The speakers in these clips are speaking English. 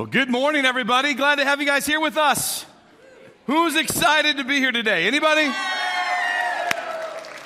Well, good morning, everybody. Glad to have you guys here with us. Who's excited to be here today? Anybody?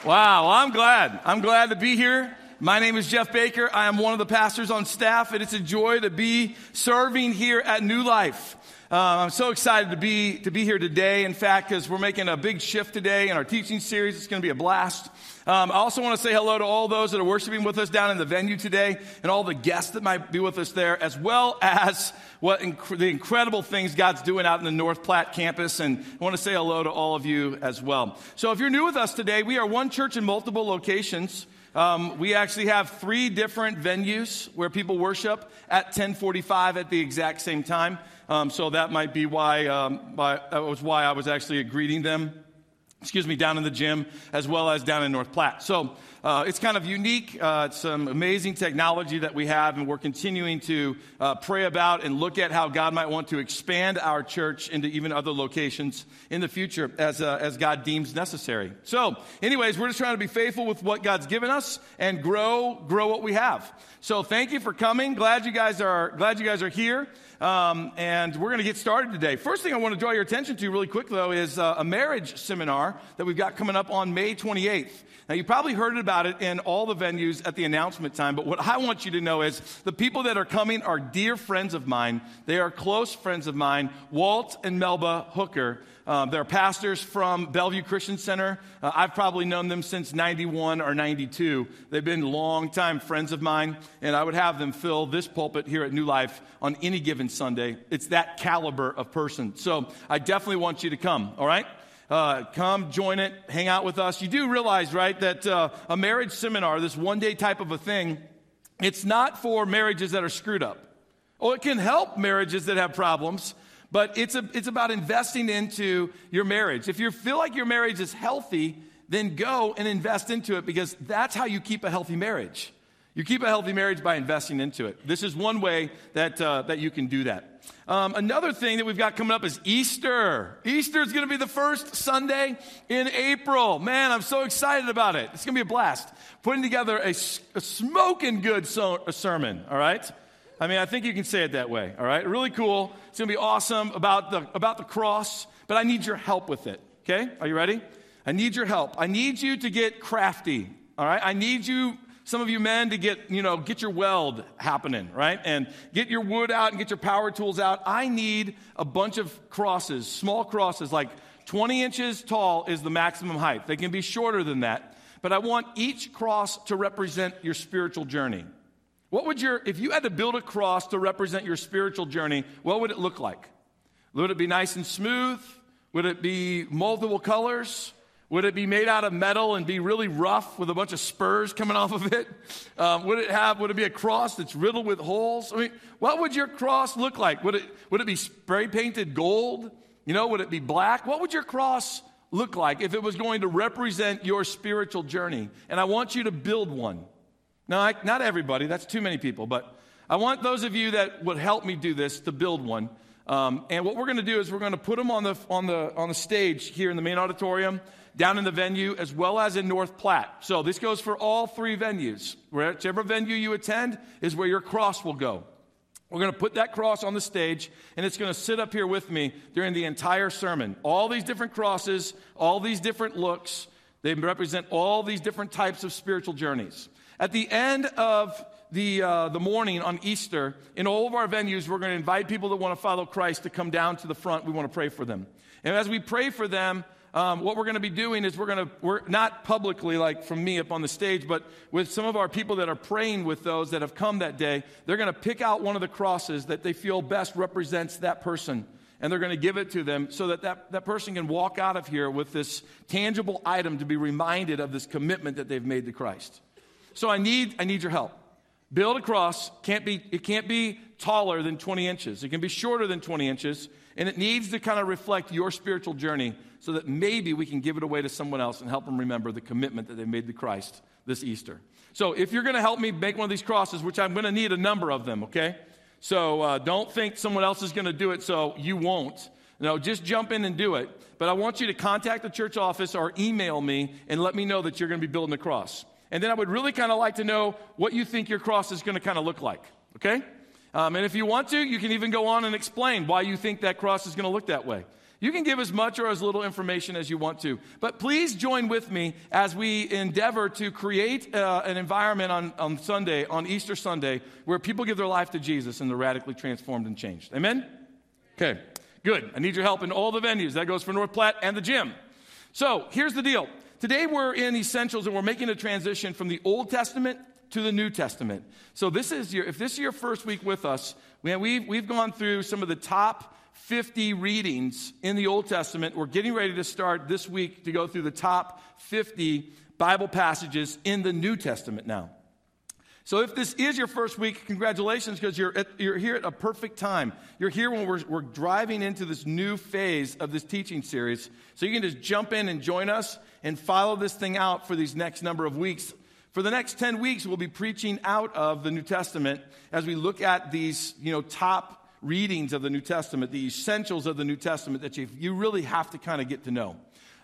Wow, I'm glad. I'm glad to be here. My name is Jeff Baker. I am one of the pastors on staff, and it's a joy to be serving here at New Life. Uh, I'm so excited to be to be here today. In fact, because we're making a big shift today in our teaching series, it's going to be a blast. Um, I also want to say hello to all those that are worshiping with us down in the venue today, and all the guests that might be with us there, as well as what inc- the incredible things God's doing out in the North Platte campus. And I want to say hello to all of you as well. So, if you're new with us today, we are one church in multiple locations. Um, we actually have three different venues where people worship at 1045 at the exact same time. Um, so that might be why, um, why, that was why I was actually greeting them, excuse me, down in the gym as well as down in North Platte. So uh, it's kind of unique. Uh, it's some amazing technology that we have, and we're continuing to uh, pray about and look at how God might want to expand our church into even other locations in the future as, uh, as God deems necessary. So, anyways, we're just trying to be faithful with what God's given us and grow, grow what we have. So, thank you for coming. Glad you guys are, glad you guys are here. Um, and we're going to get started today. First thing I want to draw your attention to, really quick, though, is uh, a marriage seminar that we've got coming up on May 28th. Now, you probably heard about it in all the venues at the announcement time, but what I want you to know is the people that are coming are dear friends of mine. They are close friends of mine, Walt and Melba Hooker. Um, they're pastors from Bellevue Christian Center. Uh, I've probably known them since 91 or 92. They've been longtime friends of mine, and I would have them fill this pulpit here at New Life on any given Sunday. It's that caliber of person. So I definitely want you to come, all right? Uh, come join it, hang out with us. You do realize, right, that uh, a marriage seminar, this one day type of a thing, it's not for marriages that are screwed up. Oh, it can help marriages that have problems, but it's, a, it's about investing into your marriage. If you feel like your marriage is healthy, then go and invest into it because that's how you keep a healthy marriage. You keep a healthy marriage by investing into it. This is one way that, uh, that you can do that. Um, another thing that we've got coming up is Easter. Easter is going to be the first Sunday in April. Man, I'm so excited about it. It's going to be a blast. Putting together a, a smoking good so, a sermon, all right? I mean, I think you can say it that way, all right? Really cool. It's going to be awesome about the, about the cross, but I need your help with it, okay? Are you ready? I need your help. I need you to get crafty, all right? I need you some of you men to get, you know, get your weld happening, right? And get your wood out and get your power tools out. I need a bunch of crosses, small crosses, like 20 inches tall is the maximum height. They can be shorter than that. But I want each cross to represent your spiritual journey. What would your, if you had to build a cross to represent your spiritual journey, what would it look like? Would it be nice and smooth? Would it be multiple colors? Would it be made out of metal and be really rough with a bunch of spurs coming off of it? Um, would it have? Would it be a cross that's riddled with holes? I mean, what would your cross look like? Would it would it be spray painted gold? You know, would it be black? What would your cross look like if it was going to represent your spiritual journey? And I want you to build one. Now, I, not everybody. That's too many people, but I want those of you that would help me do this to build one. Um, and what we're going to do is we're going to put them on the on the on the stage here in the main auditorium down in the venue as well as in North Platte. So this goes for all three venues. Whichever venue you attend is where your cross will go. We're going to put that cross on the stage, and it's going to sit up here with me during the entire sermon. All these different crosses, all these different looks, they represent all these different types of spiritual journeys. At the end of the, uh, the morning on Easter, in all of our venues, we're going to invite people that want to follow Christ to come down to the front. We want to pray for them. And as we pray for them, um, what we're going to be doing is we're going to, we're not publicly like from me up on the stage, but with some of our people that are praying with those that have come that day, they're going to pick out one of the crosses that they feel best represents that person. And they're going to give it to them so that, that that person can walk out of here with this tangible item to be reminded of this commitment that they've made to Christ. So I need, I need your help. Build a cross. Can't be, it can't be taller than 20 inches. It can be shorter than 20 inches. And it needs to kind of reflect your spiritual journey so that maybe we can give it away to someone else and help them remember the commitment that they made to Christ this Easter. So if you're going to help me make one of these crosses, which I'm going to need a number of them, okay? So uh, don't think someone else is going to do it so you won't. No, just jump in and do it. But I want you to contact the church office or email me and let me know that you're going to be building a cross. And then I would really kind of like to know what you think your cross is going to kind of look like, okay? Um, and if you want to, you can even go on and explain why you think that cross is going to look that way. You can give as much or as little information as you want to. But please join with me as we endeavor to create uh, an environment on, on Sunday, on Easter Sunday, where people give their life to Jesus and they're radically transformed and changed. Amen? Okay, good. I need your help in all the venues. That goes for North Platte and the gym. So here's the deal. Today we're in Essentials and we're making a transition from the Old Testament to the New Testament. So this is your, if this is your first week with us, we've, we've gone through some of the top 50 readings in the Old Testament. We're getting ready to start this week to go through the top 50 Bible passages in the New Testament now. So if this is your first week, congratulations because you're, you're here at a perfect time. You're here when we're, we're driving into this new phase of this teaching series. So you can just jump in and join us and follow this thing out for these next number of weeks. For the next 10 weeks, we'll be preaching out of the New Testament as we look at these, you know, top readings of the New Testament, the essentials of the New Testament that you, you really have to kind of get to know.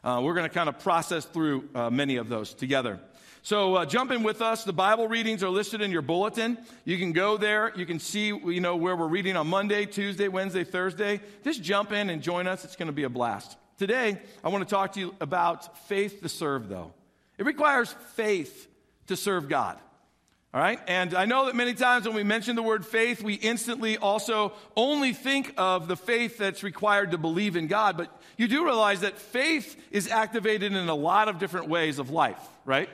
Uh, we're going to kind of process through uh, many of those together. So uh, jump in with us. The Bible readings are listed in your bulletin. You can go there. You can see, you know, where we're reading on Monday, Tuesday, Wednesday, Thursday. Just jump in and join us. It's going to be a blast. Today, I want to talk to you about faith to serve, though. It requires faith to serve God. All right? And I know that many times when we mention the word faith, we instantly also only think of the faith that's required to believe in God. But you do realize that faith is activated in a lot of different ways of life, right?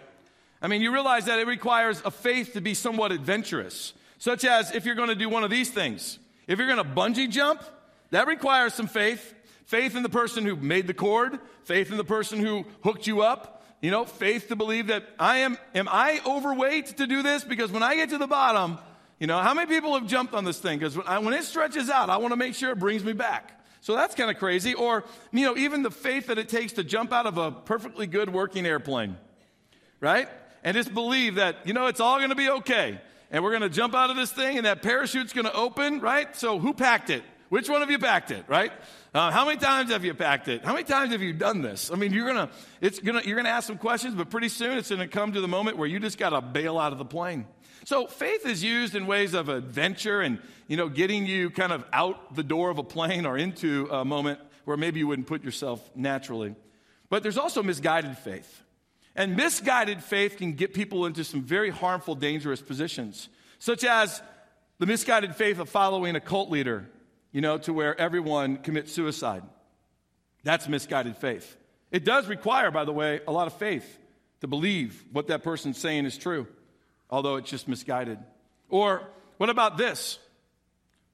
I mean, you realize that it requires a faith to be somewhat adventurous, such as if you're going to do one of these things. If you're going to bungee jump, that requires some faith. Faith in the person who made the cord, faith in the person who hooked you up, you know, faith to believe that I am, am I overweight to do this? Because when I get to the bottom, you know, how many people have jumped on this thing? Because when, when it stretches out, I want to make sure it brings me back. So that's kind of crazy. Or, you know, even the faith that it takes to jump out of a perfectly good working airplane, right? And just believe that, you know, it's all going to be okay. And we're going to jump out of this thing and that parachute's going to open, right? So who packed it? Which one of you packed it, right? Uh, how many times have you packed it? How many times have you done this? I mean, you're gonna, it's gonna, you're gonna ask some questions, but pretty soon it's gonna come to the moment where you just gotta bail out of the plane. So faith is used in ways of adventure and, you know, getting you kind of out the door of a plane or into a moment where maybe you wouldn't put yourself naturally. But there's also misguided faith. And misguided faith can get people into some very harmful, dangerous positions, such as the misguided faith of following a cult leader you know, to where everyone commits suicide. That's misguided faith. It does require, by the way, a lot of faith to believe what that person's saying is true, although it's just misguided. Or what about this?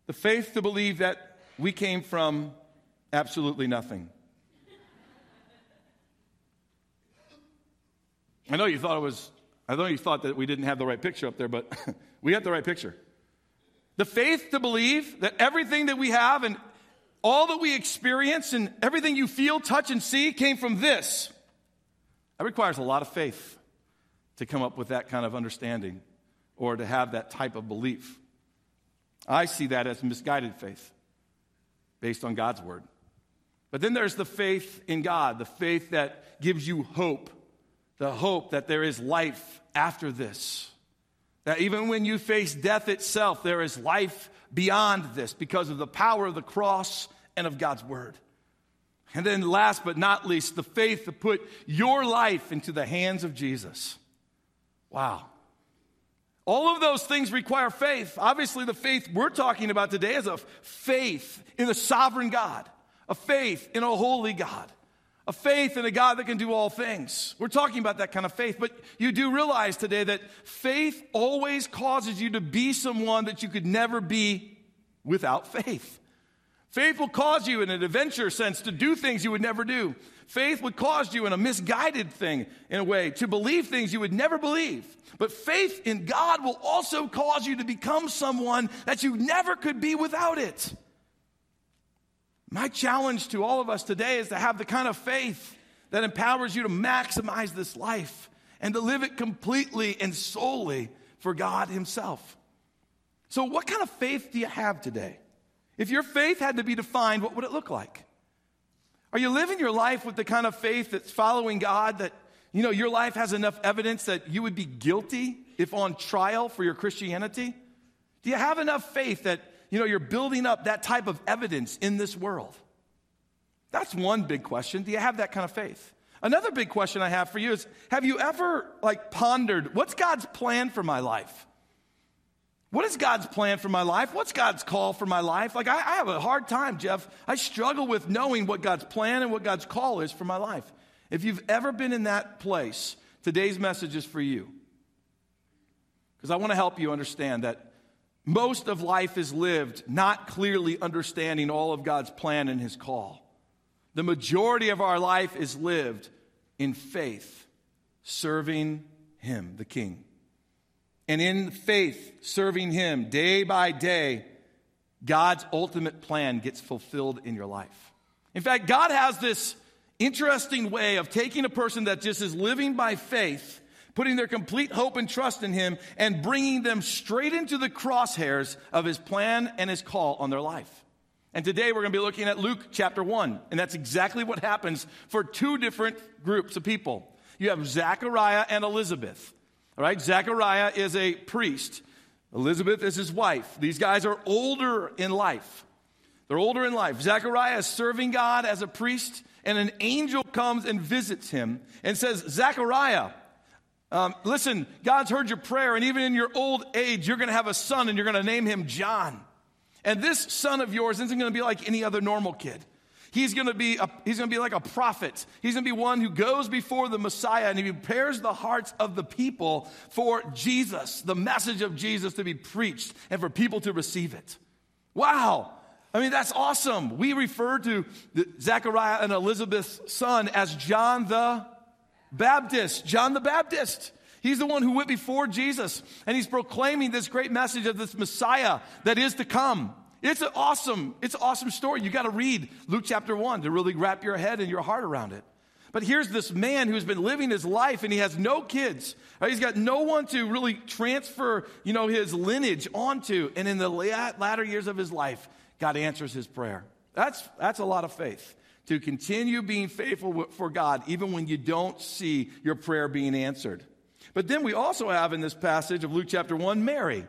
The faith to believe that we came from absolutely nothing. I know you thought it was, I know you thought that we didn't have the right picture up there, but we have the right picture. The faith to believe that everything that we have and all that we experience and everything you feel, touch, and see came from this. That requires a lot of faith to come up with that kind of understanding or to have that type of belief. I see that as misguided faith based on God's word. But then there's the faith in God, the faith that gives you hope, the hope that there is life after this. That even when you face death itself, there is life beyond this because of the power of the cross and of God's word. And then, last but not least, the faith to put your life into the hands of Jesus. Wow. All of those things require faith. Obviously, the faith we're talking about today is a faith in the sovereign God, a faith in a holy God a faith in a God that can do all things. We're talking about that kind of faith, but you do realize today that faith always causes you to be someone that you could never be without faith. Faith will cause you in an adventure sense to do things you would never do. Faith would cause you in a misguided thing, in a way, to believe things you would never believe. But faith in God will also cause you to become someone that you never could be without it. My challenge to all of us today is to have the kind of faith that empowers you to maximize this life and to live it completely and solely for God Himself. So, what kind of faith do you have today? If your faith had to be defined, what would it look like? Are you living your life with the kind of faith that's following God that, you know, your life has enough evidence that you would be guilty if on trial for your Christianity? Do you have enough faith that, you know, you're building up that type of evidence in this world? That's one big question. Do you have that kind of faith? Another big question I have for you is have you ever like pondered what's God's plan for my life? What is God's plan for my life? What's God's call for my life? Like, I, I, have a hard time, Jeff. I struggle with knowing what God's plan and what God's call is for my life. If you've ever been in that place, today's message is for you. Because I want to help you understand that most of life is lived not clearly understanding all of God's plan and His call. The majority of our life is lived in faith, serving Him, the King. And in faith, serving Him day by day, God's ultimate plan gets fulfilled in your life. In fact, God has this interesting way of taking a person that just is living by faith, putting their complete hope and trust in Him, and bringing them straight into the crosshairs of His plan and His call on their life. And today we're going to be looking at Luke chapter 1. And that's exactly what happens for two different groups of people. You have Zechariah and Elizabeth. All right, Zechariah is a priest, Elizabeth is his wife. These guys are older in life. They're older in life. Zechariah is serving God as a priest, and an angel comes and visits him and says, Zechariah, um, listen, God's heard your prayer, and even in your old age, you're going to have a son, and you're going to name him John. And this son of yours isn't going to be like any other normal kid. He's going to be a, he's going to be like a prophet. He's going to be one who goes before the Messiah and he prepares the hearts of the people for Jesus, the message of Jesus to be preached and for people to receive it. Wow. I mean, that's awesome. We refer to Zechariah and Elizabeth's son as John the Baptist. John the Baptist. He's the one who went before Jesus and he's proclaiming this great message of this Messiah that is to come. It's an awesome, it's an awesome story. You got to read Luke chapter 1 to really wrap your head and your heart around it. But here's this man who's been living his life and he has no kids. Right? He's got no one to really transfer, you know, his lineage onto. And in the latter years of his life, God answers his prayer. That's, that's a lot of faith to continue being faithful for God even when you don't see your prayer being answered. But then we also have in this passage of Luke chapter 1 Mary.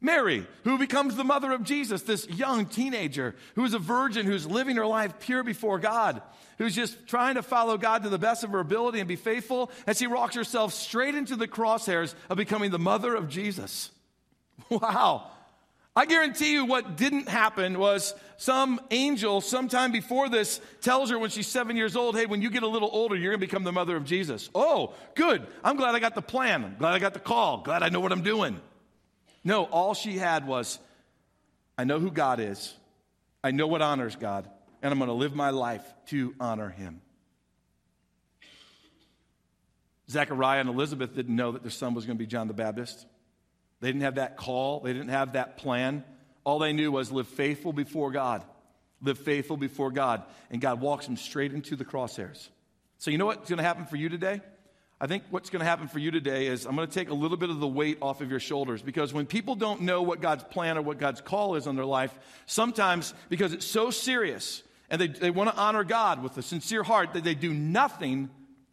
Mary, who becomes the mother of Jesus, this young teenager who is a virgin, who's living her life pure before God, who's just trying to follow God to the best of her ability and be faithful as she walks herself straight into the crosshairs of becoming the mother of Jesus. Wow. I guarantee you what didn't happen was some angel sometime before this tells her when she's seven years old, hey, when you get a little older, you're going to become the mother of Jesus. Oh, good. I'm glad I got the plan. I'm glad I got the call. Glad I know what I'm doing. No, all she had was, I know who God is. I know what honors God, and I'm going to live my life to honor him. Zechariah and Elizabeth didn't know that their son was going to be John the Baptist. They didn't have that call, they didn't have that plan. All they knew was live faithful before God. Live faithful before God. And God walks them straight into the crosshairs. So, you know what's going to happen for you today? I think what's going to happen for you today is I'm going to take a little bit of the weight off of your shoulders because when people don't know what God's plan or what God's call is on their life, sometimes because it's so serious and they, they want to honor God with a sincere heart that they do nothing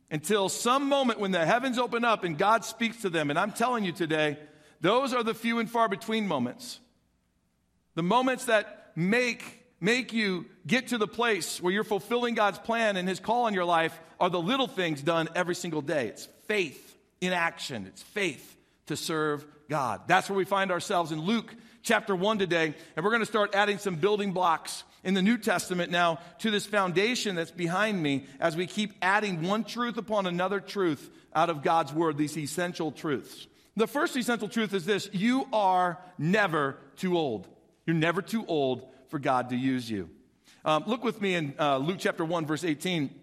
until some moment when the heavens open up and God speaks to them. And I'm telling you today, those are the few and far between moments. The moments that make make you get to the place where you're fulfilling God's plan and his call in your life are the little things done every single day. It's faith in action. It's faith to serve God. That's where we find ourselves in Luke chapter 1 today, and we're going to start adding some building blocks in the New Testament now to this foundation that's behind me as we keep adding one truth upon another truth out of God's word, these essential truths. The first essential truth is this you are never too old. You're never too old for God to use you. Um, look with me in uh, Luke chapter 1, verse 18.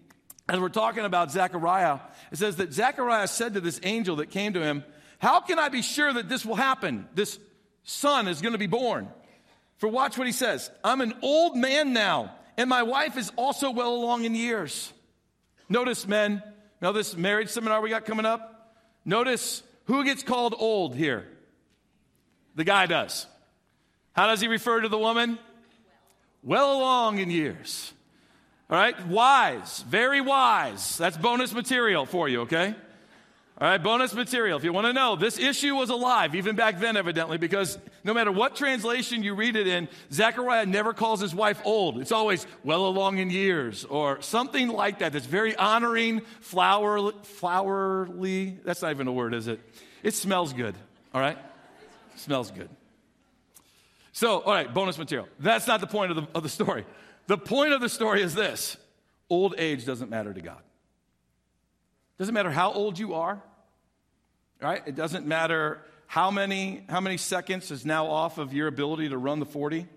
As we're talking about Zechariah, it says that Zechariah said to this angel that came to him, How can I be sure that this will happen? This son is going to be born. For watch what he says I'm an old man now, and my wife is also well along in years. Notice, men, now this marriage seminar we got coming up, notice who gets called old here? The guy does. How does he refer to the woman? Well along in years. All right, wise, very wise. That's bonus material for you, okay? All right, bonus material. If you want to know, this issue was alive even back then, evidently, because no matter what translation you read it in, Zechariah never calls his wife old. It's always well along in years or something like that that's very honoring, flower, flowerly. That's not even a word, is it? It smells good, all right? Smells good. So, all right, bonus material. That's not the point of the, of the story. The point of the story is this old age doesn't matter to God. Doesn't matter how old you are, right? It doesn't matter how many, how many seconds is now off of your ability to run the 40.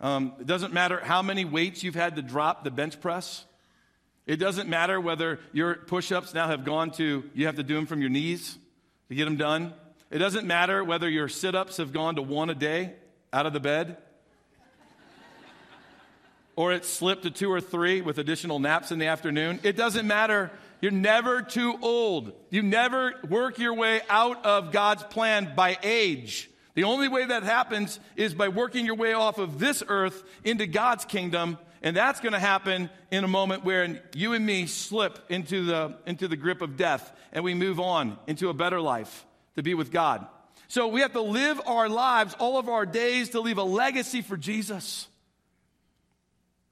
Um, it doesn't matter how many weights you've had to drop the bench press. It doesn't matter whether your push ups now have gone to, you have to do them from your knees to get them done. It doesn't matter whether your sit ups have gone to one a day out of the bed or it slipped to two or three with additional naps in the afternoon. It doesn't matter you're never too old. You never work your way out of God's plan by age. The only way that happens is by working your way off of this earth into God's kingdom. And that's going to happen in a moment where you and me slip into the, into the grip of death and we move on into a better life to be with God. So we have to live our lives, all of our days, to leave a legacy for Jesus.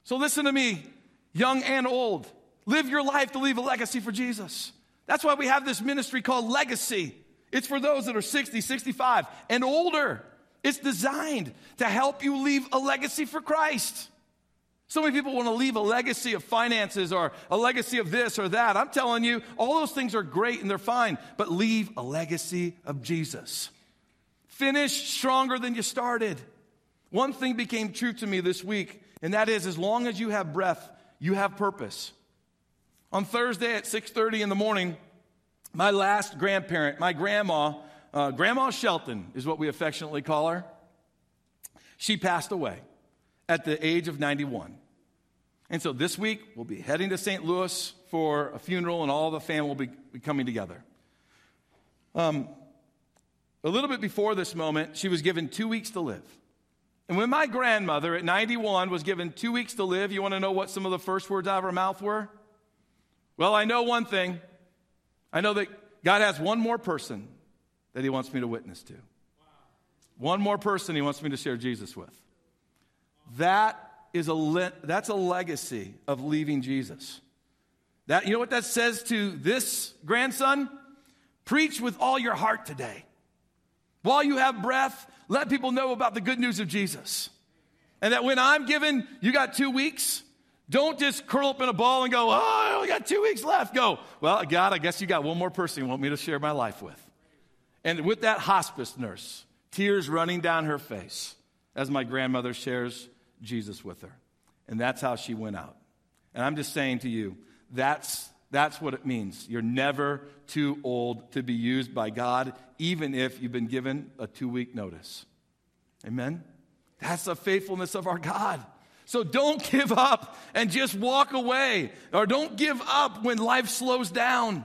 So listen to me, young and old. Live your life to leave a legacy for Jesus. That's why we have this ministry called Legacy. It's for those that are 60, 65, and older. It's designed to help you leave a legacy for Christ. So many people want to leave a legacy of finances or a legacy of this or that. I'm telling you, all those things are great and they're fine, but leave a legacy of Jesus. Finish stronger than you started. One thing became true to me this week, and that is as long as you have breath, you have purpose. On Thursday at 6:30 in the morning, my last grandparent, my grandma, uh, Grandma Shelton is what we affectionately call her. She passed away at the age of 91. And so this week we'll be heading to St. Louis for a funeral, and all the family will be, be coming together. Um, a little bit before this moment, she was given two weeks to live. And when my grandmother at 91 was given two weeks to live, you want to know what some of the first words out of her mouth were? Well, I know one thing. I know that God has one more person that He wants me to witness to. One more person He wants me to share Jesus with. That is a le- that's a legacy of leaving Jesus. That you know what that says to this grandson? Preach with all your heart today. While you have breath, let people know about the good news of Jesus. And that when I'm given, you got two weeks, don't just curl up in a ball and go, oh, I only got two weeks left. Go, well, God, I guess you got one more person you want me to share my life with. And with that hospice nurse, tears running down her face as my grandmother shares Jesus with her. And that's how she went out. And I'm just saying to you, that's, that's what it means. You're never too old to be used by God, even if you've been given a two week notice. Amen? That's the faithfulness of our God. So don't give up and just walk away. Or don't give up when life slows down.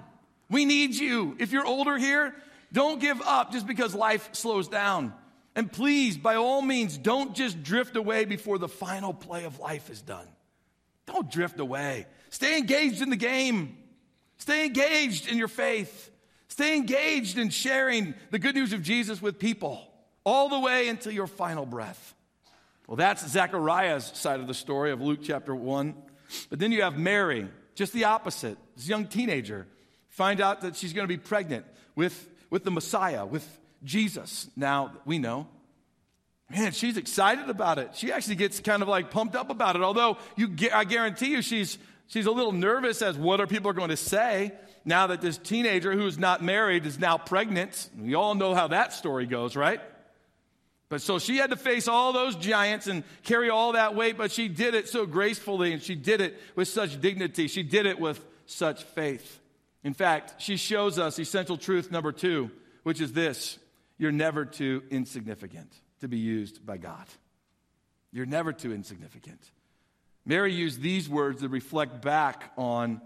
We need you. If you're older here, don't give up just because life slows down. And please, by all means, don't just drift away before the final play of life is done. Don't drift away. Stay engaged in the game. Stay engaged in your faith. Stay engaged in sharing the good news of Jesus with people all the way until your final breath. Well, that's Zechariah's side of the story of Luke chapter 1. But then you have Mary, just the opposite. This young teenager, find out that she's going to be pregnant with, with the Messiah, with Jesus. Now, we know. Man, she's excited about it. She actually gets kind of like pumped up about it. Although you, I guarantee you, she's, she's a little nervous as what are people going to say now that this teenager who's not married is now pregnant. We all know how that story goes, right? But so she had to face all those giants and carry all that weight, but she did it so gracefully and she did it with such dignity. She did it with such faith. In fact, she shows us essential truth number two, which is this you're never too insignificant to be used by God. You're never too insignificant. Mary used these words to reflect back on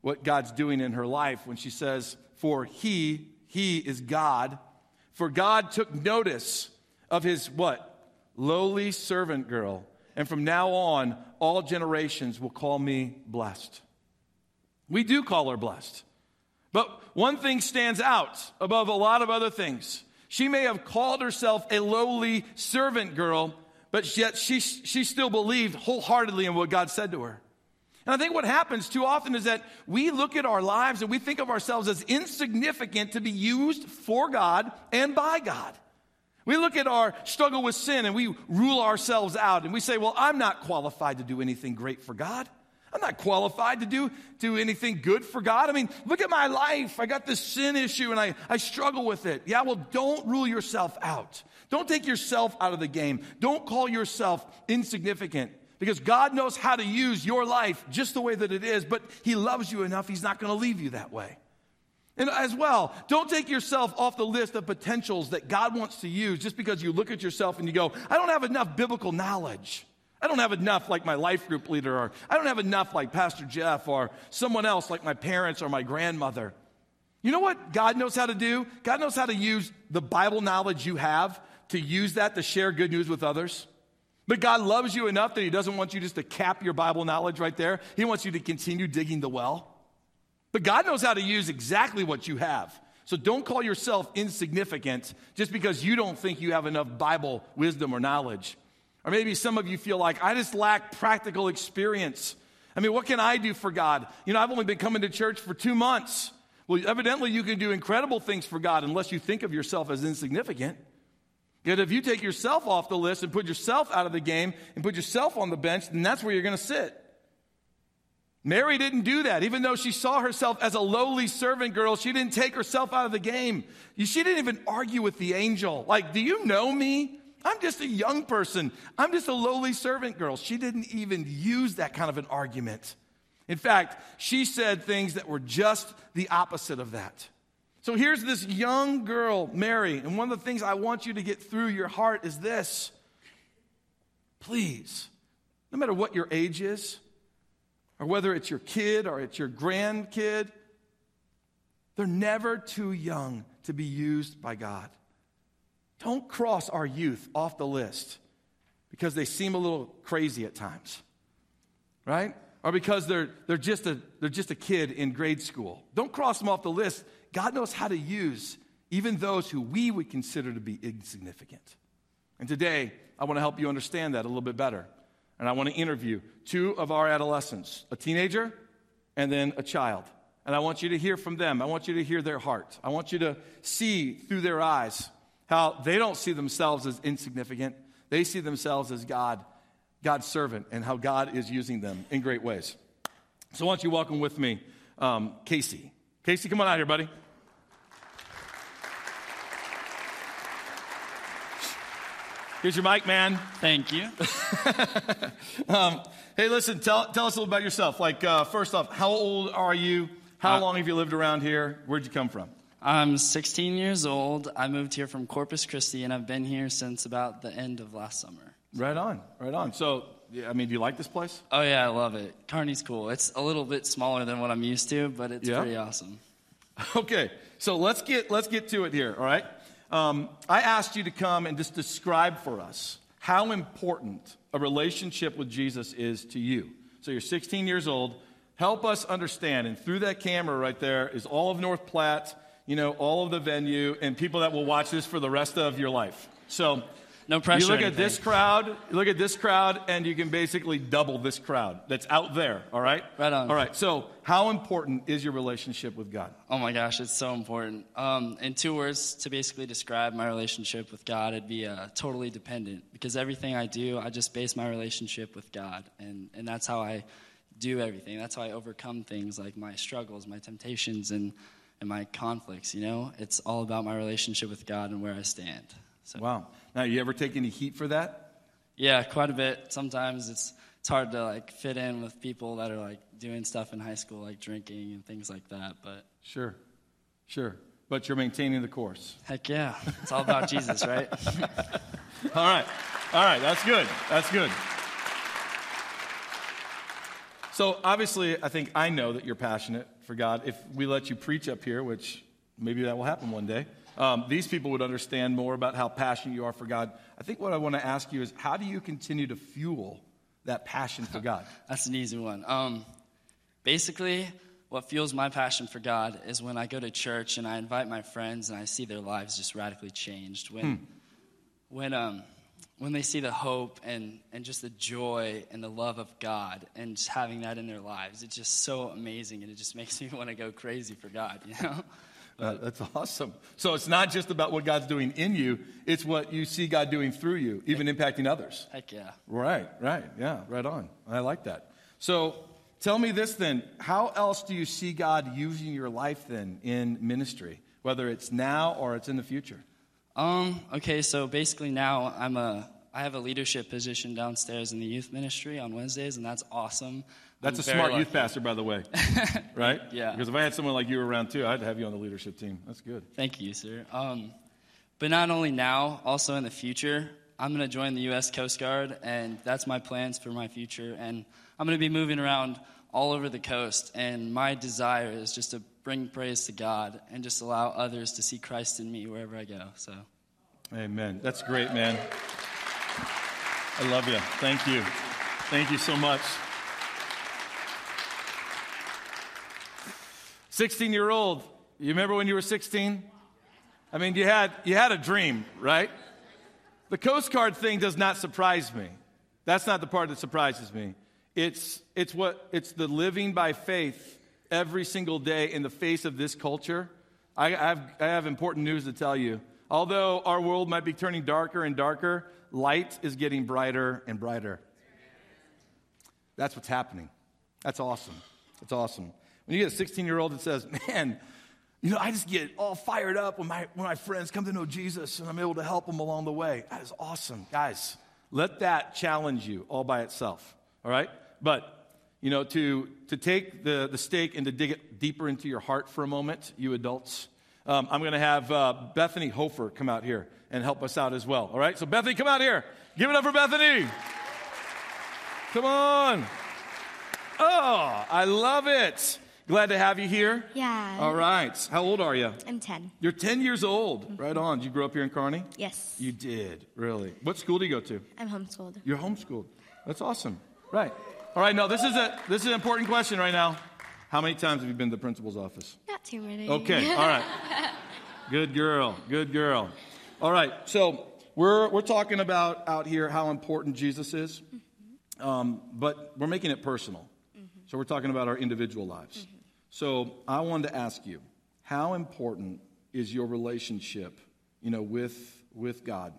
what God's doing in her life when she says, For he, he is God. For God took notice of his what? Lowly servant girl. And from now on, all generations will call me blessed. We do call her blessed. But one thing stands out above a lot of other things. She may have called herself a lowly servant girl, but yet she, she still believed wholeheartedly in what God said to her. And I think what happens too often is that we look at our lives and we think of ourselves as insignificant to be used for God and by God. We look at our struggle with sin and we rule ourselves out and we say, well, I'm not qualified to do anything great for God. I'm not qualified to do, do anything good for God. I mean, look at my life. I got this sin issue and I, I struggle with it. Yeah, well, don't rule yourself out. Don't take yourself out of the game. Don't call yourself insignificant because God knows how to use your life just the way that it is, but He loves you enough, He's not going to leave you that way. And as well, don't take yourself off the list of potentials that God wants to use just because you look at yourself and you go, I don't have enough biblical knowledge. I don't have enough like my life group leader, or I don't have enough like Pastor Jeff, or someone else like my parents or my grandmother. You know what God knows how to do? God knows how to use the Bible knowledge you have to use that to share good news with others. But God loves you enough that He doesn't want you just to cap your Bible knowledge right there. He wants you to continue digging the well. But God knows how to use exactly what you have. So don't call yourself insignificant just because you don't think you have enough Bible wisdom or knowledge. Or maybe some of you feel like, I just lack practical experience. I mean, what can I do for God? You know, I've only been coming to church for two months. Well, evidently, you can do incredible things for God unless you think of yourself as insignificant. Yet, if you take yourself off the list and put yourself out of the game and put yourself on the bench, then that's where you're going to sit. Mary didn't do that. Even though she saw herself as a lowly servant girl, she didn't take herself out of the game. She didn't even argue with the angel. Like, do you know me? I'm just a young person. I'm just a lowly servant girl. She didn't even use that kind of an argument. In fact, she said things that were just the opposite of that. So here's this young girl, Mary, and one of the things I want you to get through your heart is this. Please, no matter what your age is, or whether it's your kid or it's your grandkid, they're never too young to be used by God. Don't cross our youth off the list because they seem a little crazy at times, right? Or because they're, they're, just a, they're just a kid in grade school. Don't cross them off the list. God knows how to use even those who we would consider to be insignificant. And today, I want to help you understand that a little bit better. And I want to interview two of our adolescents a teenager and then a child. And I want you to hear from them. I want you to hear their heart. I want you to see through their eyes how they don't see themselves as insignificant. They see themselves as God, God's servant, and how God is using them in great ways. So, why don't you welcome with me um, Casey? Casey, come on out here, buddy. Here's your mic, man. Thank you. um, hey, listen, tell, tell us a little about yourself. Like, uh, first off, how old are you? How uh, long have you lived around here? Where'd you come from? I'm 16 years old. I moved here from Corpus Christi, and I've been here since about the end of last summer. Right on, right on. So, I mean, do you like this place? Oh yeah, I love it. Kearney's cool. It's a little bit smaller than what I'm used to, but it's yeah. pretty awesome. Okay, so let's get let's get to it here. All right. Um, I asked you to come and just describe for us how important a relationship with Jesus is to you. So you're 16 years old. Help us understand. And through that camera right there is all of North Platte you know, all of the venue and people that will watch this for the rest of your life. So, no pressure. You look at this crowd, you look at this crowd, and you can basically double this crowd that's out there, all right? Right on. All right, so how important is your relationship with God? Oh my gosh, it's so important. Um, in two words, to basically describe my relationship with God, it'd be uh, totally dependent because everything I do, I just base my relationship with God, and, and that's how I do everything. That's how I overcome things like my struggles, my temptations, and and my conflicts, you know? It's all about my relationship with God and where I stand. So. Wow. Now, you ever take any heat for that? Yeah, quite a bit. Sometimes it's it's hard to like fit in with people that are like doing stuff in high school, like drinking and things like that. But sure, sure. But you're maintaining the course. Heck yeah, it's all about Jesus, right? all right, all right. That's good. That's good. So obviously, I think I know that you're passionate for God. If we let you preach up here, which maybe that will happen one day, um, these people would understand more about how passionate you are for God. I think what I want to ask you is how do you continue to fuel that passion for God? That's an easy one. Um, basically, what fuels my passion for God is when I go to church and I invite my friends and I see their lives just radically changed. When, when, um, when they see the hope and, and just the joy and the love of God and just having that in their lives, it's just so amazing and it just makes me want to go crazy for God, you know? Uh, that's awesome. So it's not just about what God's doing in you, it's what you see God doing through you, even impacting others. Heck yeah. Right, right. Yeah, right on. I like that. So tell me this then how else do you see God using your life then in ministry, whether it's now or it's in the future? Um, okay, so basically now I'm a I have a leadership position downstairs in the youth ministry on Wednesdays, and that's awesome. That's I'm a smart lucky. youth pastor, by the way. right? Yeah. Because if I had someone like you around too, I'd have you on the leadership team. That's good. Thank you, sir. Um, but not only now, also in the future, I'm going to join the U.S. Coast Guard, and that's my plans for my future. And I'm going to be moving around all over the coast, and my desire is just to bring praise to God and just allow others to see Christ in me wherever I go. So, Amen. That's great, man. I love you. Thank you. Thank you so much. 16 year old, you remember when you were 16? I mean, you had, you had a dream, right? The Coast Guard thing does not surprise me. That's not the part that surprises me. It's, it's, what, it's the living by faith every single day in the face of this culture. I, I, have, I have important news to tell you. Although our world might be turning darker and darker, light is getting brighter and brighter. That's what's happening. That's awesome. That's awesome. When you get a 16 year old that says, Man, you know, I just get all fired up when my, when my friends come to know Jesus and I'm able to help them along the way. That is awesome. Guys, let that challenge you all by itself. All right? But, you know, to, to take the, the stake and to dig it deeper into your heart for a moment, you adults, um, I'm going to have uh, Bethany Hofer come out here and help us out as well. All right? So, Bethany, come out here. Give it up for Bethany. Come on. Oh, I love it. Glad to have you here. Yeah. All right. How old are you? I'm 10. You're 10 years old. Mm-hmm. Right on. Did you grow up here in Kearney? Yes. You did, really. What school do you go to? I'm homeschooled. You're homeschooled. That's awesome. Right. All right, no, this is a this is an important question right now. How many times have you been to the principal's office? Not too many. Okay, all right. Good girl, good girl. All right, so we're, we're talking about out here how important Jesus is, mm-hmm. um, but we're making it personal. Mm-hmm. So we're talking about our individual lives. So I wanted to ask you, how important is your relationship, you know, with, with God?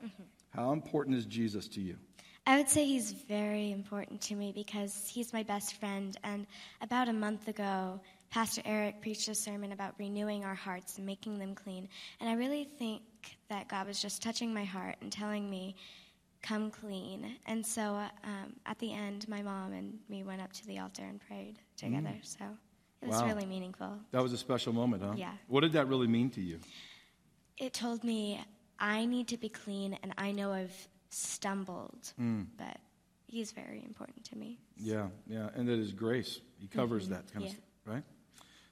How important is Jesus to you? I would say he's very important to me because he's my best friend. And about a month ago, Pastor Eric preached a sermon about renewing our hearts and making them clean. And I really think that God was just touching my heart and telling me, come clean. And so um, at the end, my mom and me went up to the altar and prayed together. So it was Wow. really meaningful. That was a special moment, huh? Yeah. What did that really mean to you? It told me I need to be clean, and I know I've stumbled, hmm. but he's very important to me. Yeah, yeah, and that His grace. He covers mm-hmm. that kind of stuff, right?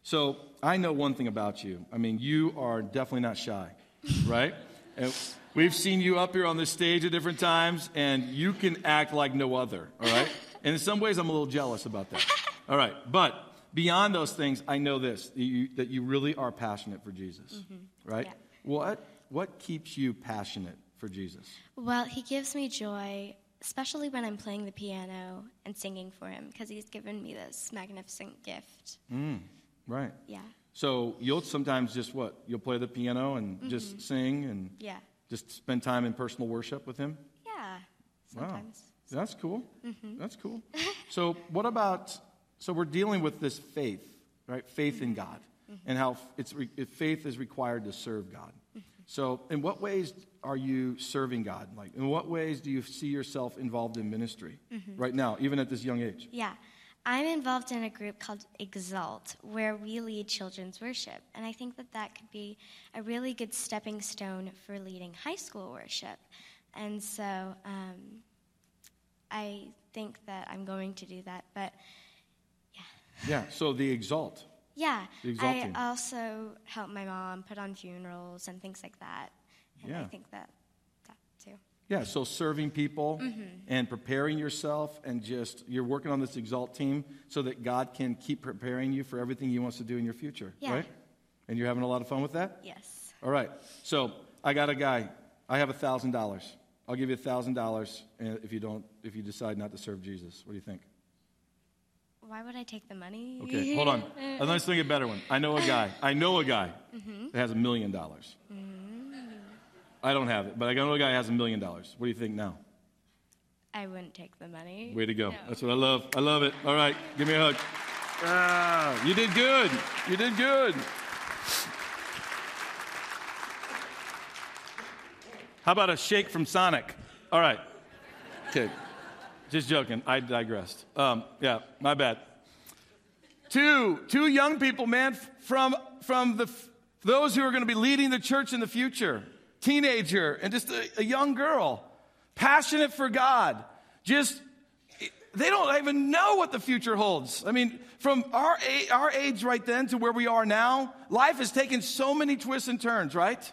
So I know one thing about you. I mean, you are definitely not shy, right? and we've seen you up here on this stage at different times, and you can act like no other, all right? and in some ways, I'm a little jealous about that. All right, but beyond those things, I know this that you, that you really are passionate for Jesus, mm-hmm. right? Yeah. What what keeps you passionate for Jesus? Well, he gives me joy, especially when I'm playing the piano and singing for him, because he's given me this magnificent gift. Mm, right. Yeah, So you'll sometimes just what? You'll play the piano and just mm-hmm. sing and yeah, just spend time in personal worship with him? yeah. Wow. That's cool. Mm-hmm. That's cool. so what about so we're dealing with this faith, right? Faith in God. And how it's re, faith is required to serve God. So in what ways are you serving God? Like in what ways do you see yourself involved in ministry right now, even at this young age? Yeah. I'm involved in a group called Exalt, where we lead children's worship. And I think that that could be a really good stepping stone for leading high school worship. And so um, I think that I'm going to do that. But Yeah, so the exalt. yeah, The I also help my mom put on funerals and things like that. And I think that that too. Yeah, so serving people mm-hmm. and preparing yourself, and just you're working on this Exalt team so that God can keep preparing you for everything He wants to do in your future, Yeah. right? And you're having a lot of fun with that? Yes. All right. So I got a guy. I have a thousand dollars. I'll give you a thousand dollars eh, if you don't if you decide not to serve Jesus. What do you think? Why would I take the money? Okay, hold on. Uh, Let's think of a better one. I know a guy. I know a guy that has a million dollars. I don't have it, but I know a guy that has a million dollars. What do you think now? I wouldn't take the money. Way to go. No. That's what I love. I love it. All right, give me a hug. Ah, you did good. You did good. How about a shake from Sonic? All right. Okay. Just joking. I digressed. Um, yeah, my bad. Two, two young people, man, from, from the, those who are going to be leading the church in the future. Teenager and just a, a young girl, passionate for God. Just, they don't even know what the future holds. I mean, from our, our age right then to where we are now, life has taken so many twists and turns, right?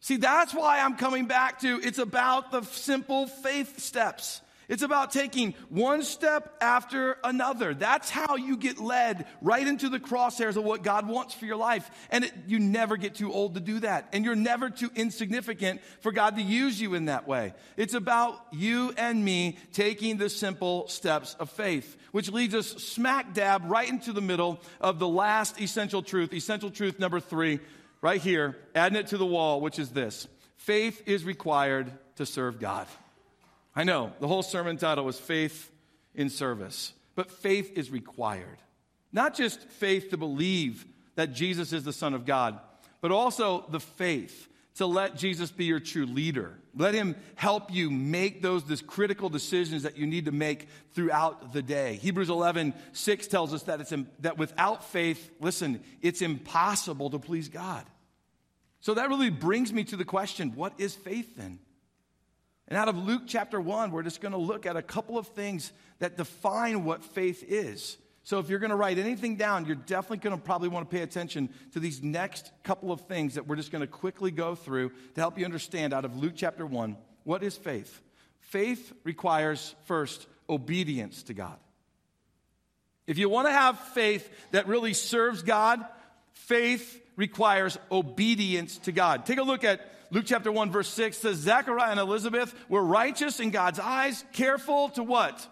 See, that's why I'm coming back to it's about the simple faith steps. It's about taking one step after another. That's how you get led right into the crosshairs of what God wants for your life. And it, you never get too old to do that. And you're never too insignificant for God to use you in that way. It's about you and me taking the simple steps of faith, which leads us smack dab right into the middle of the last essential truth, essential truth number three right here, adding it to the wall, which is this faith is required to serve God. I know the whole sermon title was Faith in Service, but faith is required. Not just faith to believe that Jesus is the Son of God, but also the faith to let Jesus be your true leader. Let him help you make those, critical decisions that you need to make throughout the day. Hebrews 11, 6 tells us that, it's, that without faith, listen, it's impossible to please God. So that really brings me to the question what is faith then? And out of Luke chapter 1, we're just going to look at a couple of things that define what faith is. So if you're going to write anything down, you're definitely going to probably want to pay attention to these next couple of things that we're just going to quickly go through to help you understand out of Luke chapter 1 what is faith? Faith requires first obedience to God. If you want to have faith that really serves God, faith requires obedience to God. Take a look at Luke chapter 1 verse 6 says Zechariah and Elizabeth were righteous in God's eyes, careful to what?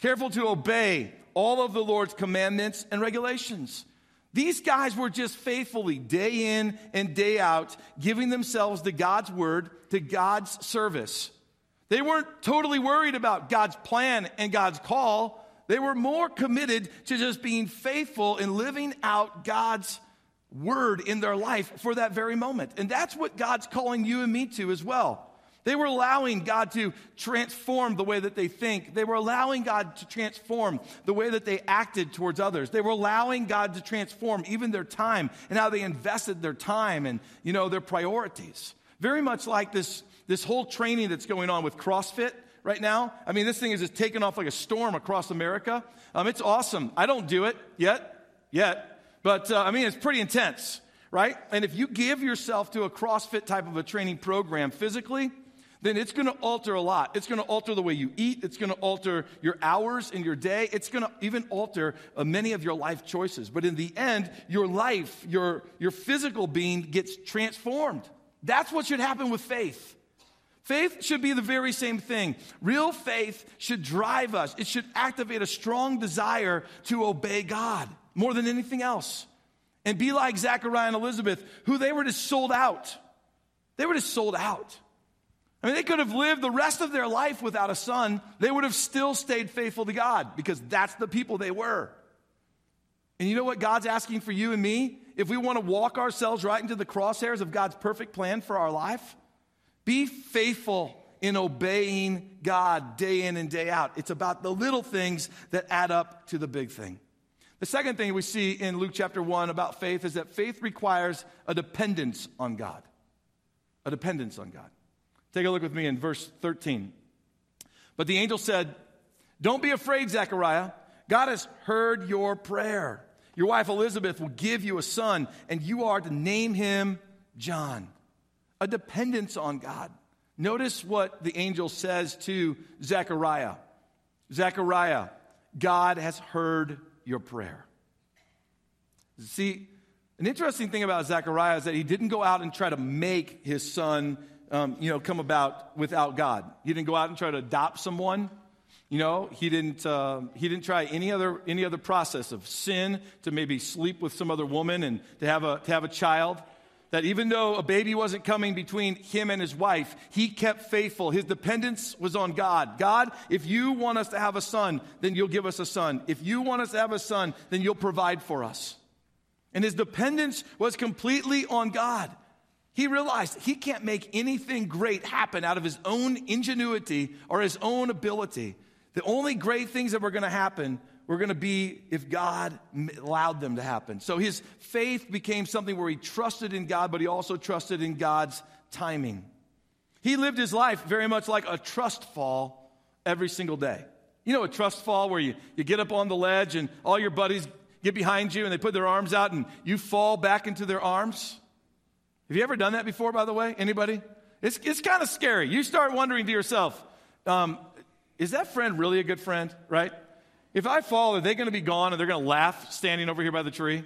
Careful to obey all of the Lord's commandments and regulations. These guys were just faithfully day in and day out giving themselves to God's word, to God's service. They weren't totally worried about God's plan and God's call. They were more committed to just being faithful in living out God's word in their life for that very moment. And that's what God's calling you and me to as well. They were allowing God to transform the way that they think. They were allowing God to transform the way that they acted towards others. They were allowing God to transform even their time and how they invested their time and, you know, their priorities. Very much like this, this whole training that's going on with CrossFit right now. I mean, this thing is just taking off like a storm across America. Um, it's awesome. I don't do it yet, yet, but uh, I mean, it's pretty intense, right? And if you give yourself to a CrossFit type of a training program physically, then it's going to alter a lot. It's going to alter the way you eat. It's going to alter your hours in your day. It's going to even alter uh, many of your life choices. But in the end, your life, your, your physical being gets transformed. That's what should happen with faith. Faith should be the very same thing. Real faith should drive us, it should activate a strong desire to obey God more than anything else. And be like Zechariah and Elizabeth, who they were just sold out. They were just sold out. I mean, they could have lived the rest of their life without a son. They would have still stayed faithful to God because that's the people they were. And you know what God's asking for you and me? If we want to walk ourselves right into the crosshairs of God's perfect plan for our life, be faithful in obeying God day in and day out. It's about the little things that add up to the big thing. The second thing we see in Luke chapter 1 about faith is that faith requires a dependence on God. A dependence on God. Take a look with me in verse 13. But the angel said, Don't be afraid, Zechariah. God has heard your prayer. Your wife Elizabeth will give you a son, and you are to name him John. A dependence on God. Notice what the angel says to Zechariah Zechariah, God has heard your prayer. See, an interesting thing about Zechariah is that he didn't go out and try to make his son, um, you know, come about without God. He didn't go out and try to adopt someone. You know, he didn't, uh, he didn't try any other, any other process of sin to maybe sleep with some other woman and to have a, to have a child that even though a baby wasn't coming between him and his wife, he kept faithful. His dependence was on God. God, if you want us to have a son, then you'll give us a son. If you want us to have a son, then you'll provide for us. And his dependence was completely on God. He realized he can't make anything great happen out of his own ingenuity or his own ability. The only great things that were going to happen were going to be if God allowed them to happen. So his faith became something where he trusted in God, but he also trusted in God's timing. He lived his life very much like a trust fall every single day. You know, a trust fall where you, you get up on the ledge and all your buddies get behind you and they put their arms out and you fall back into their arms? Have you ever done that before, by the way? Anybody? It's, it's kind of scary. You start wondering to yourself, um, is that friend really a good friend, right? If I fall, are they going to be gone and they're going to laugh standing over here by the tree?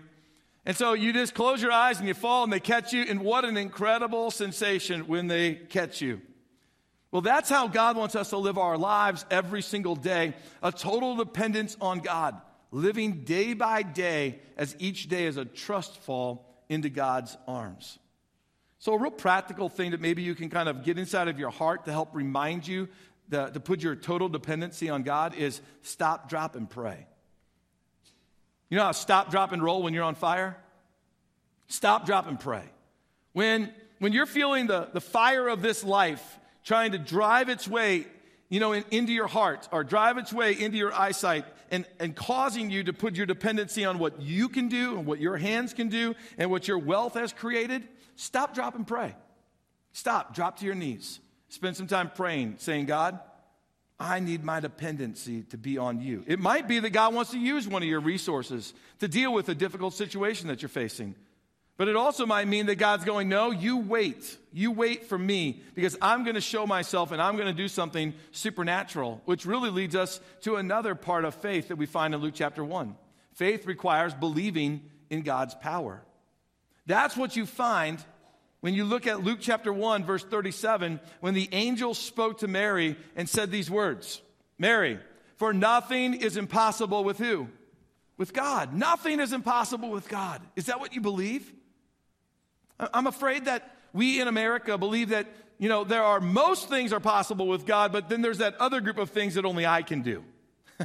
And so you just close your eyes and you fall and they catch you, and what an incredible sensation when they catch you. Well, that's how God wants us to live our lives every single day a total dependence on God, living day by day as each day is a trust fall into God's arms. So, a real practical thing that maybe you can kind of get inside of your heart to help remind you the, to put your total dependency on God is stop, drop, and pray. You know how stop, drop, and roll when you're on fire? Stop, drop, and pray. When, when you're feeling the, the fire of this life trying to drive its way you know, in, into your heart or drive its way into your eyesight and, and causing you to put your dependency on what you can do and what your hands can do and what your wealth has created, stop, drop, and pray. Stop, drop to your knees. Spend some time praying, saying, God, I need my dependency to be on you. It might be that God wants to use one of your resources to deal with a difficult situation that you're facing. But it also might mean that God's going, No, you wait. You wait for me because I'm going to show myself and I'm going to do something supernatural, which really leads us to another part of faith that we find in Luke chapter 1. Faith requires believing in God's power. That's what you find when you look at Luke chapter 1, verse 37, when the angel spoke to Mary and said these words Mary, for nothing is impossible with who? With God. Nothing is impossible with God. Is that what you believe? I'm afraid that we in America believe that, you know, there are most things are possible with God, but then there's that other group of things that only I can do.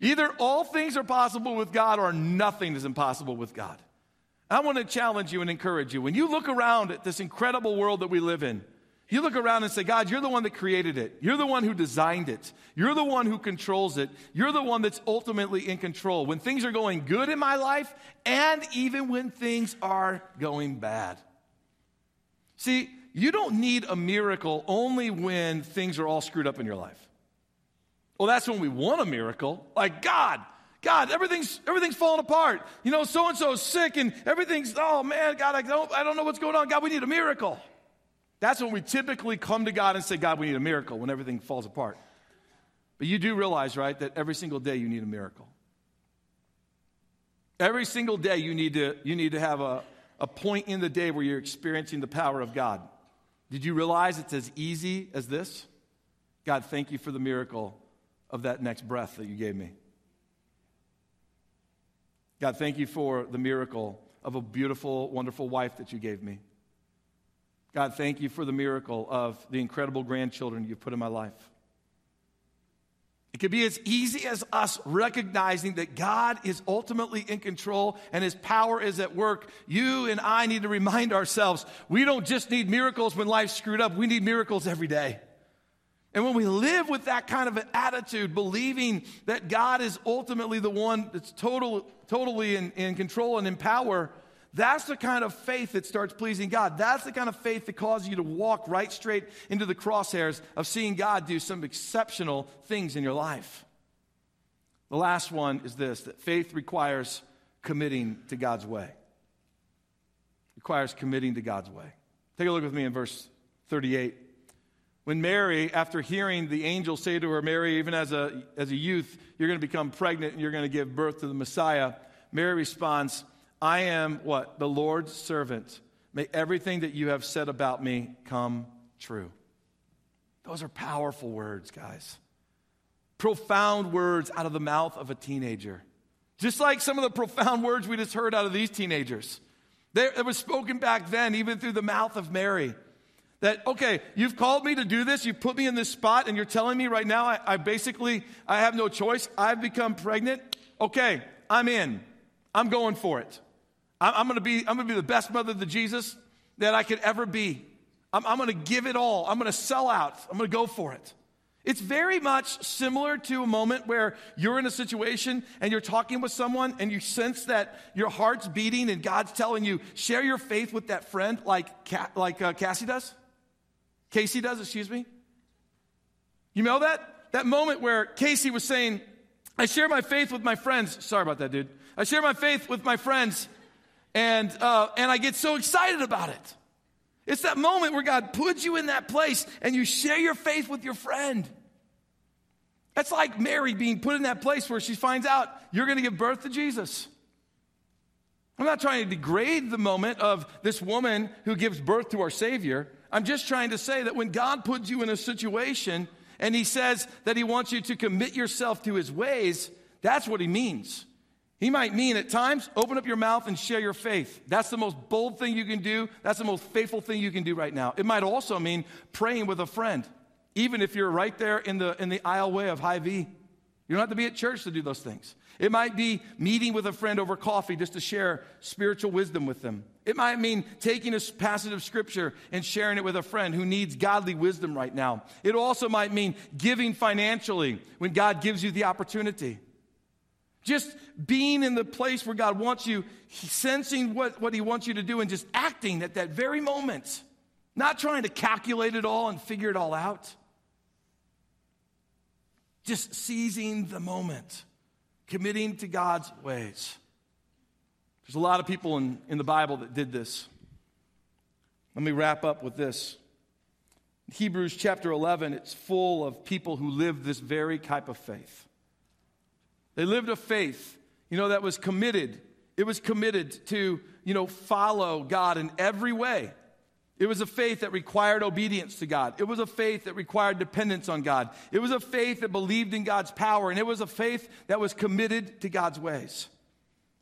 Either all things are possible with God or nothing is impossible with God. I want to challenge you and encourage you. When you look around at this incredible world that we live in, you look around and say, God, you're the one that created it. You're the one who designed it. You're the one who controls it. You're the one that's ultimately in control. When things are going good in my life, and even when things are going bad. See, you don't need a miracle only when things are all screwed up in your life. Well, that's when we want a miracle. Like, God, God, everything's everything's falling apart. You know, so and so's sick and everything's, oh man, God, I don't, I don't know what's going on. God, we need a miracle. That's when we typically come to God and say, God, we need a miracle when everything falls apart. But you do realize, right, that every single day you need a miracle. Every single day you need to, you need to have a, a point in the day where you're experiencing the power of God. Did you realize it's as easy as this? God, thank you for the miracle of that next breath that you gave me. God, thank you for the miracle of a beautiful, wonderful wife that you gave me. God, thank you for the miracle of the incredible grandchildren you've put in my life. It could be as easy as us recognizing that God is ultimately in control and His power is at work. You and I need to remind ourselves we don't just need miracles when life's screwed up, we need miracles every day. And when we live with that kind of an attitude, believing that God is ultimately the one that's total, totally in, in control and in power, that's the kind of faith that starts pleasing God. That's the kind of faith that causes you to walk right straight into the crosshairs of seeing God do some exceptional things in your life. The last one is this that faith requires committing to God's way. Requires committing to God's way. Take a look with me in verse 38. When Mary, after hearing the angel say to her, Mary, even as a, as a youth, you're going to become pregnant and you're going to give birth to the Messiah, Mary responds, I am what? The Lord's servant. May everything that you have said about me come true. Those are powerful words, guys. Profound words out of the mouth of a teenager. Just like some of the profound words we just heard out of these teenagers. They, it was spoken back then, even through the mouth of Mary. That, okay, you've called me to do this, you've put me in this spot, and you're telling me right now I, I basically, I have no choice. I've become pregnant. Okay, I'm in. I'm going for it. I'm, I'm gonna be, I'm gonna be the best mother to Jesus that I could ever be. I'm, I'm gonna give it all. I'm gonna sell out. I'm gonna go for it. It's very much similar to a moment where you're in a situation and you're talking with someone and you sense that your heart's beating and God's telling you, share your faith with that friend like, like uh, Cassie does. Casey does, excuse me. You know that? That moment where Casey was saying, I share my faith with my friends. Sorry about that, dude. I share my faith with my friends and, uh, and I get so excited about it. It's that moment where God puts you in that place and you share your faith with your friend. That's like Mary being put in that place where she finds out you're going to give birth to Jesus. I'm not trying to degrade the moment of this woman who gives birth to our Savior. I'm just trying to say that when God puts you in a situation and He says that He wants you to commit yourself to His ways, that's what He means. He might mean at times, open up your mouth and share your faith. That's the most bold thing you can do. That's the most faithful thing you can do right now. It might also mean praying with a friend, even if you're right there in the, in the aisleway of Hy-Vee. You don't have to be at church to do those things. It might be meeting with a friend over coffee just to share spiritual wisdom with them. It might mean taking a passage of scripture and sharing it with a friend who needs godly wisdom right now. It also might mean giving financially when God gives you the opportunity. Just being in the place where God wants you, sensing what, what He wants you to do, and just acting at that very moment. Not trying to calculate it all and figure it all out. Just seizing the moment, committing to God's ways. There's a lot of people in, in the Bible that did this. Let me wrap up with this. Hebrews chapter 11, it's full of people who lived this very type of faith. They lived a faith, you know, that was committed. It was committed to, you know, follow God in every way. It was a faith that required obedience to God. It was a faith that required dependence on God. It was a faith that believed in God's power. And it was a faith that was committed to God's ways.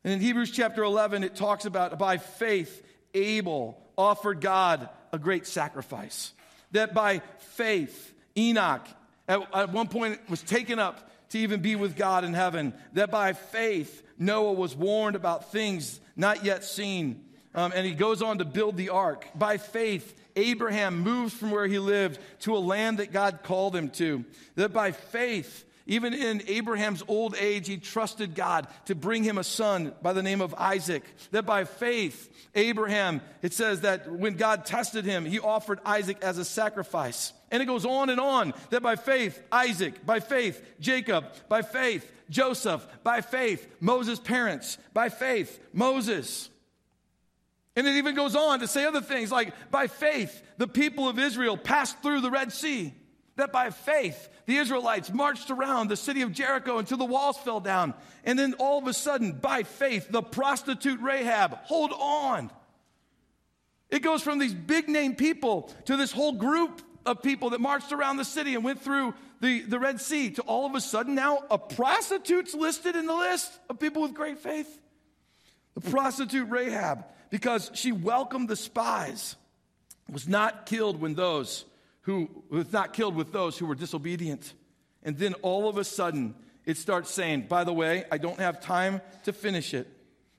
And in Hebrews chapter 11, it talks about by faith, Abel offered God a great sacrifice. That by faith, Enoch at, at one point was taken up to even be with God in heaven. That by faith, Noah was warned about things not yet seen. Um, and he goes on to build the ark. By faith, Abraham moves from where he lived to a land that God called him to. That by faith, even in Abraham's old age, he trusted God to bring him a son by the name of Isaac. That by faith, Abraham, it says that when God tested him, he offered Isaac as a sacrifice. And it goes on and on that by faith, Isaac, by faith, Jacob, by faith, Joseph, by faith, Moses' parents, by faith, Moses. And it even goes on to say other things like by faith, the people of Israel passed through the Red Sea. That by faith, the Israelites marched around the city of Jericho until the walls fell down. And then all of a sudden, by faith, the prostitute Rahab, hold on. It goes from these big name people to this whole group of people that marched around the city and went through the, the Red Sea to all of a sudden now a prostitute's listed in the list of people with great faith. The prostitute Rahab, because she welcomed the spies, was not killed when those who was not killed with those who were disobedient. And then all of a sudden, it starts saying, by the way, I don't have time to finish it.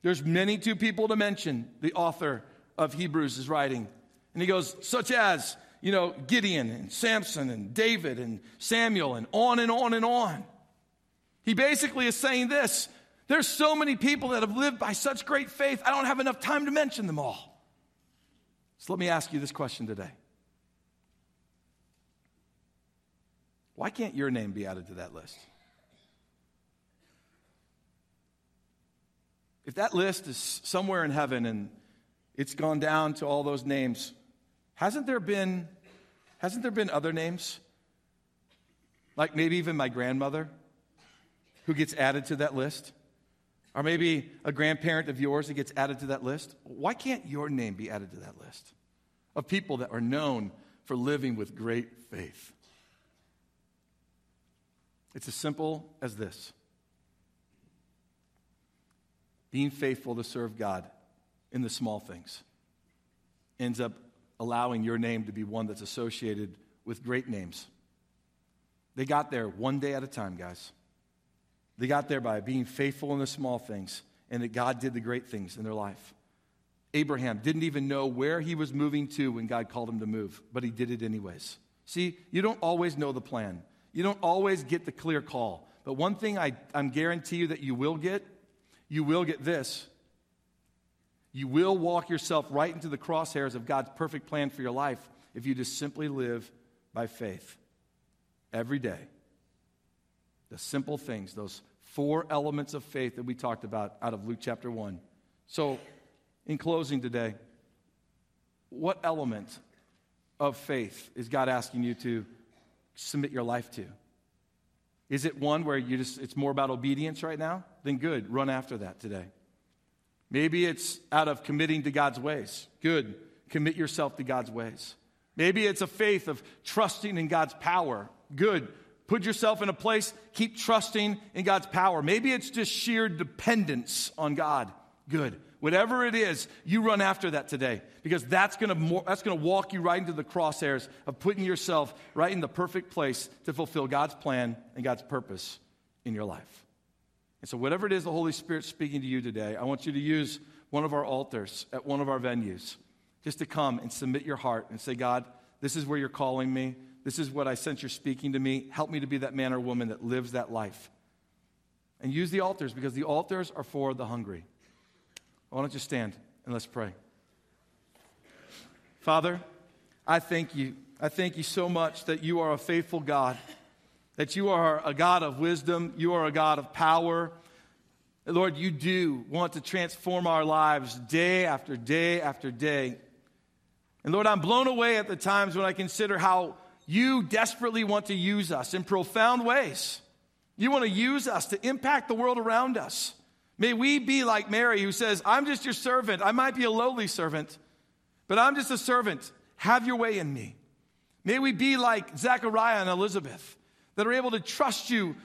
There's many two people to mention, the author of Hebrews is writing. And he goes, such as you know, Gideon and Samson and David and Samuel and on and on and on. He basically is saying this there's so many people that have lived by such great faith, I don't have enough time to mention them all. So let me ask you this question today Why can't your name be added to that list? If that list is somewhere in heaven and it's gone down to all those names, Hasn't there been Hasn't there been other names? Like maybe even my grandmother who gets added to that list? Or maybe a grandparent of yours that gets added to that list? Why can't your name be added to that list of people that are known for living with great faith? It's as simple as this being faithful to serve God in the small things ends up allowing your name to be one that's associated with great names. They got there one day at a time, guys. They got there by being faithful in the small things, and that God did the great things in their life. Abraham didn't even know where he was moving to when God called him to move, but he did it anyways. See, you don't always know the plan, you don't always get the clear call. But one thing I, I'm guarantee you that you will get, you will get this. You will walk yourself right into the crosshairs of God's perfect plan for your life if you just simply live by faith every day. The simple things, those four elements of faith that we talked about out of Luke chapter 1. So, in closing today, what element of faith is God asking you to submit your life to? Is it one where you just it's more about obedience right now? Then good, run after that today. Maybe it's out of committing to God's ways. Good, commit yourself to God's ways. Maybe it's a faith of trusting in God's power. Good, Put yourself in a place, keep trusting in God's power. Maybe it's just sheer dependence on God. Good. Whatever it is, you run after that today because that's going to that's going to walk you right into the crosshairs of putting yourself right in the perfect place to fulfill God's plan and God's purpose in your life. And so whatever it is the Holy Spirit's speaking to you today, I want you to use one of our altars at one of our venues just to come and submit your heart and say, God, this is where you're calling me. This is what I sense you're speaking to me. Help me to be that man or woman that lives that life. And use the altars because the altars are for the hungry. Why don't you stand and let's pray? Father, I thank you. I thank you so much that you are a faithful God, that you are a God of wisdom, you are a God of power. Lord, you do want to transform our lives day after day after day. And Lord, I'm blown away at the times when I consider how you desperately want to use us in profound ways. You want to use us to impact the world around us. May we be like Mary, who says, I'm just your servant. I might be a lowly servant, but I'm just a servant. Have your way in me. May we be like Zechariah and Elizabeth, that are able to trust you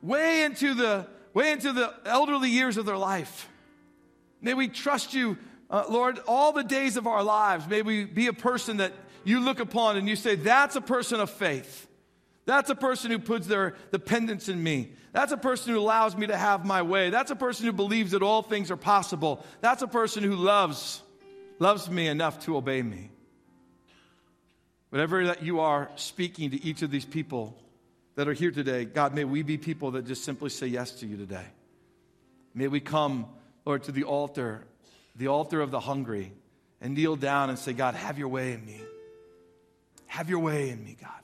way into the, way into the elderly years of their life. May we trust you, uh, Lord, all the days of our lives. May we be a person that you look upon and you say, that's a person of faith. That's a person who puts their dependence in me. That's a person who allows me to have my way. That's a person who believes that all things are possible. That's a person who loves, loves me enough to obey me. Whatever that you are speaking to each of these people that are here today, God, may we be people that just simply say yes to you today. May we come, Lord, to the altar, the altar of the hungry, and kneel down and say, God, have your way in me. Have your way in me, God.